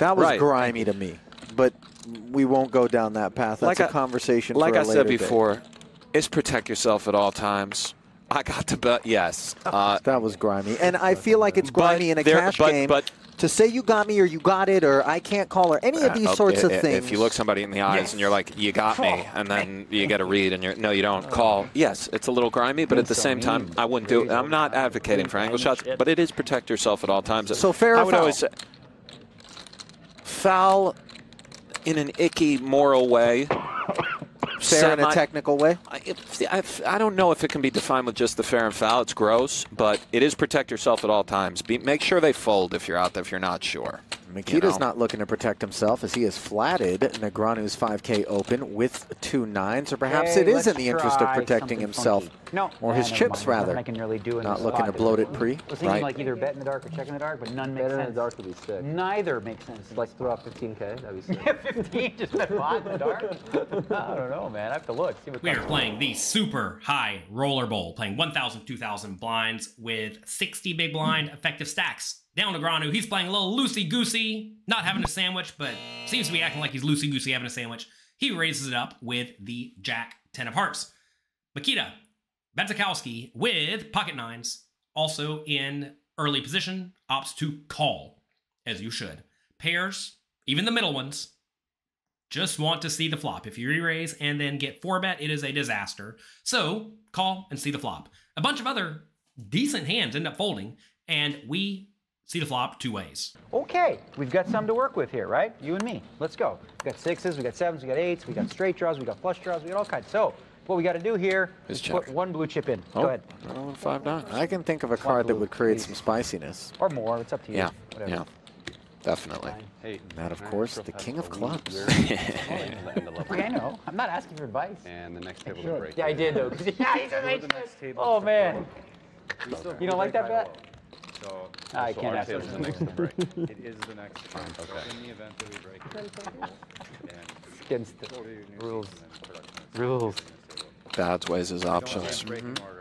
That was Right. grimy to me, but we won't go down that path. That's Like a I- conversation. Like for a I said later date. before, it's protect yourself at all times. I got to bet yes. Uh, that was grimy, and I feel like it's But grimy in a there- cash but- game. but- to say you got me or you got it or I can't call or any of these Uh, sorts i- of i- things. If you look somebody in the eyes and you're like, "You got me," and then you get a read and you're, "No, you don't." Call. Yes, it's a little grimy, but at the same time, I wouldn't do it. I'm not advocating for angle shots, but it is protect yourself at all times. So fair I would foul? always say foul in an icky moral way. fair in a technical way. I, if, I, I don't know if it can be defined with just the fair and foul. It's gross, but it is protect yourself at all times. Be, make sure they fold if you're out there if you're not sure. Mikita's You know? not looking to protect himself as he has flatted Negreanu's 5K open with two nines, or perhaps Hey, it is in the interest of protecting himself. No, Or his never chips, mind. Rather. nothing I can really do in Not this looking to spot. bloat it pre. I was thinking Right. like either bet in the dark or check in the dark, but none makes Better in sense. the dark would be sick. Neither makes sense. Just like throw out 15k. That'd be sick. Yeah, 15, just bet five in the dark. I don't know, man. I have to look. See what We are playing the super high roller bowl, playing 1,000, 2,000 blinds with 60 big blind effective stacks. Daniel Negreanu, he's playing a little loosey goosey, not having a sandwich, but seems to be acting like he's loosey goosey having a sandwich. He raises it up with the Jack 10 of Hearts. Mikita Badziakouski with pocket nines, also in early position, opts to call, as you should. Pairs, even the middle ones, just want to see the flop. If you re-raise and then get four bet, it is a disaster. So call and see the flop. A bunch of other decent hands end up folding, and we see the flop two ways. Okay, we've got some to work with here, right? You and me. Let's go. We got sixes, we got sevens, we got eights, we got straight draws, we got flush draws, we got all kinds. So what we got to do here Is is put one blue chip in. Oh, Go ahead. oh, five nine. I can think of a card that would create please. some spiciness. Or more. It's up to you. Yeah, Whatever. yeah, definitely. Hey, And that, of course, the king of clubs. Okay, I know. I'm not asking for advice. And the next table to break. Yeah, I did though. 'cause- yeah, he's a nice Oh man. You don't like that bet? So, I so can't ask table's for the next to break. It is the next to break. So in the event that we break it, and Against the order your new rules. season and Rules. in this. Bad ways his options. have breaking mm-hmm. order based on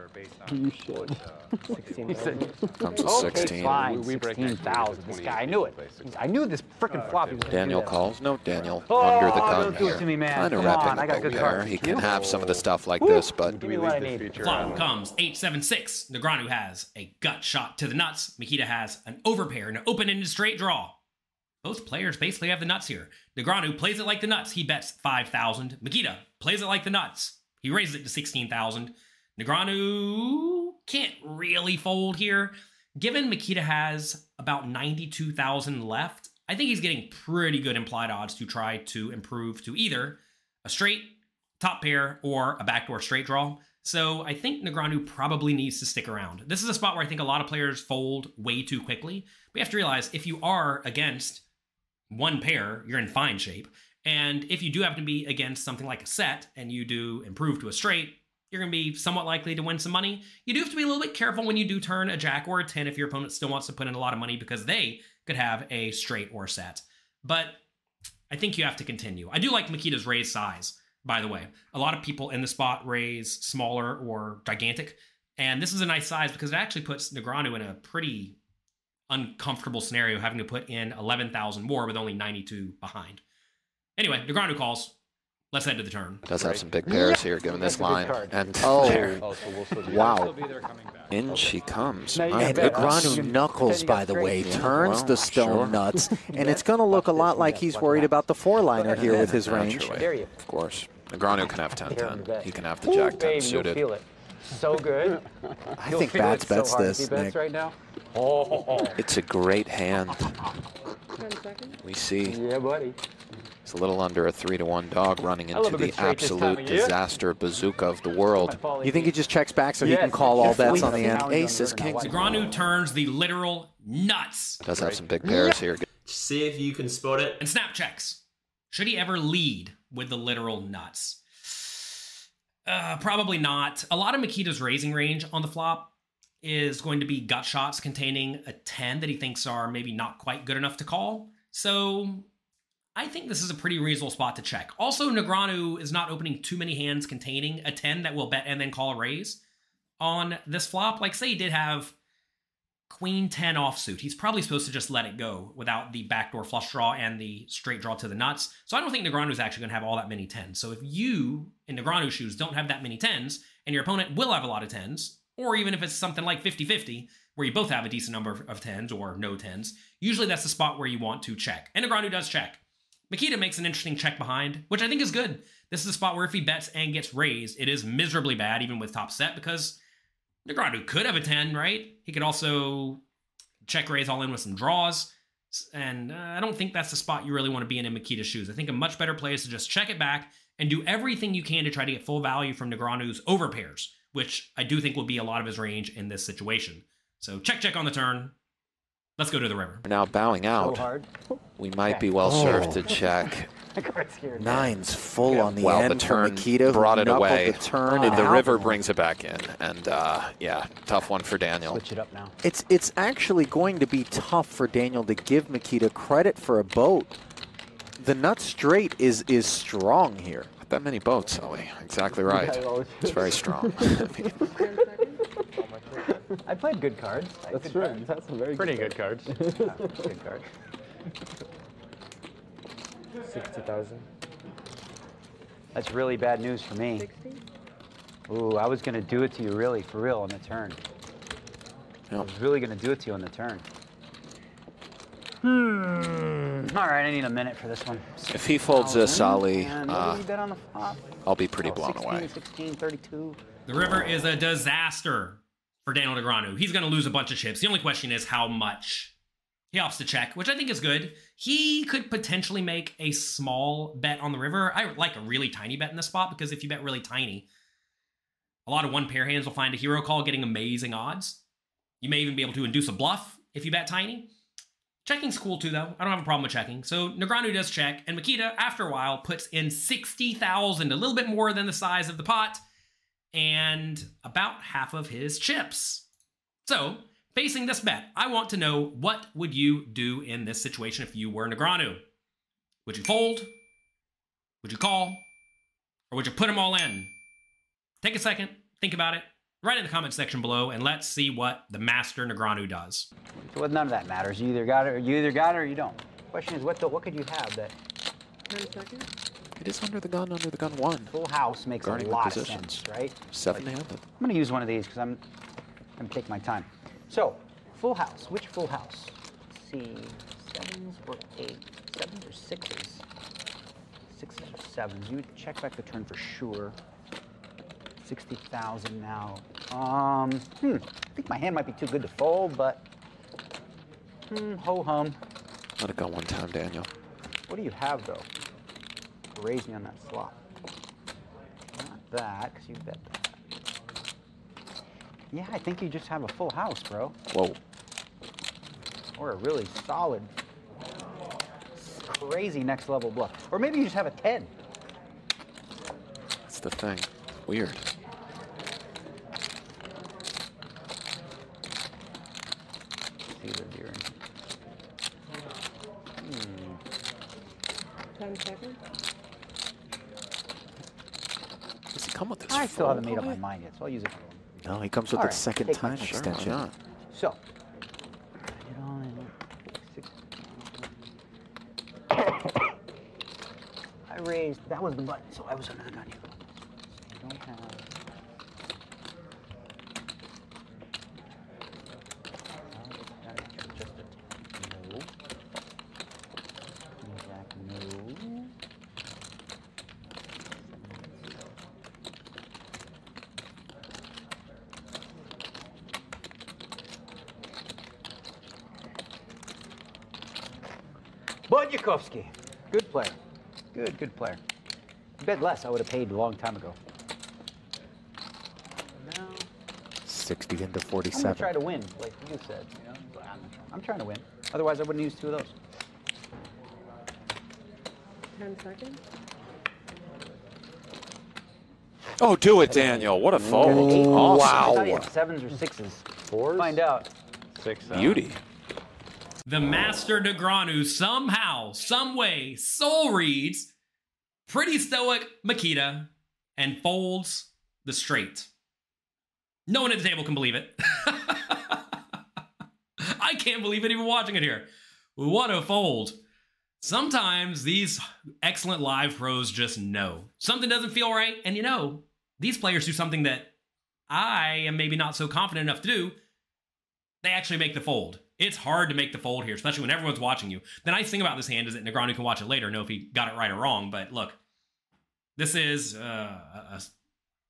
you should. What, uh, what table He said- Comes with Okay, fine. We- we break next 16,000. This guy, I knew it. I knew this freaking flop. he was Daniel calls. No, Daniel. Oh, under the don't gun do it here. to me, man. Kind of Come on, wrapping I got good cards. there. He can have some of the stuff like this, but Give Do me we what I need. Flop comes 876. Negreanu has a gut shot to the nuts. Mikita has an overpair and an open-ended straight draw. Both players basically have the nuts here. Negreanu plays it like the nuts. He bets 5,000. Mikita plays it like the nuts. He raises it to 16,000. Negreanu can't really fold here. Given Mikita has about 92,000 left, I think he's getting pretty good implied odds to try to improve to either a straight, top pair, or a backdoor straight draw. So I think Negreanu probably needs to stick around. This is a spot where I think a lot of players fold way too quickly. We have to realize if you are against one pair, you're in fine shape. And if you do happen to be against something like a set and you do improve to a straight, you're going to be somewhat likely to win some money. You do have to be a little bit careful when you do turn a jack or a 10 if your opponent still wants to put in a lot of money because they could have a straight or set. But I think you have to continue. I do like Mikita's raise size, by the way. A lot of people in the spot raise smaller or gigantic. And this is a nice size because it actually puts Negreanu in a pretty uncomfortable scenario having to put in 11,000 more with only 92 behind. Anyway, Negreanu calls. Let's head to the turn. does have some big pairs here given this That's a good line. And Oh. there, Oh, so we'll Wow. We'll still be there coming back. in she comes. Now And bet. goodness. Knuckles, by the way, turns well, the stone sure. nuts, and it's going to look a lot like he's worried about the four liner here with his range. Naturally. Dare you. Of course. Negreanu can have 10-10. He can have the jack 10 baby, you'll suited. feel it. So good. I You'll think feel Bats so bets this, bets Nick. right now. Oh, It's a great hand. We see yeah, buddy. It's a little under a 3 to 1 dog running into the straight this absolute of disaster bazooka of the world. You think he just checks back so he can call all bets on the end? Now he's Aces, under kings, Watch. Negreanu turns the literal nuts Does have some big pairs here. See if you can spot it. and snap checks. Should he ever lead with the literal nuts? Uh, probably not. A lot of Mikita's raising range on the flop is going to be gut shots containing a 10 that he thinks are maybe not quite good enough to call. So I think this is a pretty reasonable spot to check. Also, Negreanu is not opening too many hands containing a 10 that will bet and then call a raise on this flop. Like, say he did have queen 10 offsuit. He's probably supposed to just let it go without the backdoor flush draw and the straight draw to the nuts. So I don't think Negreanu's actually going to have all that many 10s. So if you, in Negreanu's shoes, don't have that many 10s, and your opponent will have a lot of 10s, or even if it's something like 50 50, where you both have a decent number of 10s or no 10s, usually that's the spot where you want to check. And Negreanu does check. Mikita makes an interesting check behind, which I think is good. This is a spot where if he bets and gets raised, it is miserably bad, even with top set, because Negreanu could have a 10, right? He could also check raise all in with some draws. And uh, I don't think that's the spot you really want to be in in Mikita's shoes. I think a much better play is to just check it back and do everything you can to try to get full value from Negreanu's overpairs, which I do think will be a lot of his range in this situation. So check, check on the turn. Let's go to the river. We're now bowing So out. hard. We might Okay. be well served Oh. to check. The card's here. Nines full on the well, end the turn for Mikita. who brought it knuckled away. The turn and and the out. river brings it back in. And uh, yeah, tough one for Daniel. Switch it up now. It's it's actually going to be tough for Daniel to give Mikita credit for a boat. The nut straight is is strong here. Not that many boats, Zoe. Exactly right. It's very strong. I played good cards. That's true. That's a very Pretty good cards. Good card. Sixty thousand. That's really bad news for me. Ooh, I was gonna do it to you really, for real, on the turn. I was really gonna do it to you on the turn. Hmm. All right, I need a minute for this one. if he folds this, 6,000, Ali, uh, did he bet on the flop? I'll be pretty Oh, blown 16, away. 16, 32. The river is a disaster for Daniel Negreanu. He's going to lose a bunch of chips. The only question is how much. He opts to check, which I think is good. He could potentially make a small bet on the river. I like a really tiny bet in this spot because if you bet really tiny, a lot of one pair hands will find a hero call getting amazing odds. You may even be able to induce a bluff if you bet tiny. Checking's cool too, though. I don't have a problem with checking. So Negreanu does check, and Mikita, after a while, puts in 60,000, a little bit more than the size of the pot and about half of his chips. So, facing this bet, I want to know what would you do in this situation if you were Negreanu? Would you fold? Would you call? Or would you put them all in? Take a second, think about it, write in the comment section below, and let's see what the master Negreanu does. Well, none of that matters. You either got it, or you either got it, or you don't. Question is, what the, what could you have that It is under the gun, under the gun one. full house makes Guarding a lot of sense, right? Seven handed. I'm gonna use one of these because I'm gonna take my time. So, full house. Which full house? Let's see, sevens or eight? Sevens or sixes? Sixes or sevens? You would check back the turn for sure. Sixty thousand now. Um, hmm. I think my hand might be too good to fold, but hmm, ho hum. Let it go one time, Daniel. What do you have though? Raise me on that flop. Not that, because you bet that. Yeah, I think you just have a full house, bro. Whoa. Or a really solid, crazy next level bluff. Or maybe you just have a 10. That's the thing. Weird. See what you're. Hmm. Ten seconds. Does he come with this? I still haven't made up my mind yet, so I'll use it. for No, he comes with All the right, second time shot. extension. Why not? So, it all in six. I raised, that was the button, so I was under the gun here. So you don't have. No, it's gotta be just a- no. King Jack, no. Badziakouski. Good player. Good, good player. Bet less, I would have paid a long time ago. No. 60 into 47. I'm gonna 47. try to win, like you said. You know? I'm, I'm trying to win. Otherwise, I wouldn't use two of those. Ten seconds. Oh, do it, Daniel. What a fold. Eight. Awesome. I thought had sevens or sixes. Fours? Find out. Six. Beauty. The master Negreanu somehow, some way, soul reads pretty stoic Mikita and folds the straight. No one at the table can believe it. I can't believe it even watching it here. What a fold. Sometimes these excellent live pros just know something doesn't feel right, and you know, these players do something that I am maybe not so confident enough to do. They actually make the fold. It's hard to make the fold here, especially when everyone's watching you. The nice thing about this hand is that Negreanu can watch it later, know if he got it right or wrong. But look, this is uh, a,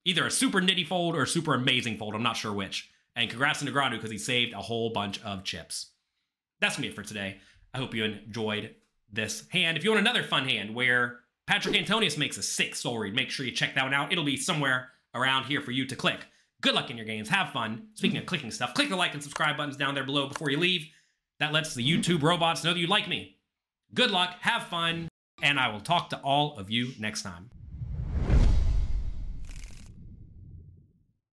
either a super nitty fold or super amazing fold. I'm not sure which. And congrats to Negreanu because he saved a whole bunch of chips. That's gonna be it for today. I hope you enjoyed this hand. If you want another fun hand where Patrik Antonius makes a six soul read, make sure you check that one out. It'll be somewhere around here for you to click. Good luck in your games. Have fun. Speaking of clicking stuff, click the like and subscribe buttons down there below before you leave. That lets the YouTube robots know that you like me. Good luck, have fun, and I will talk to all of you next time.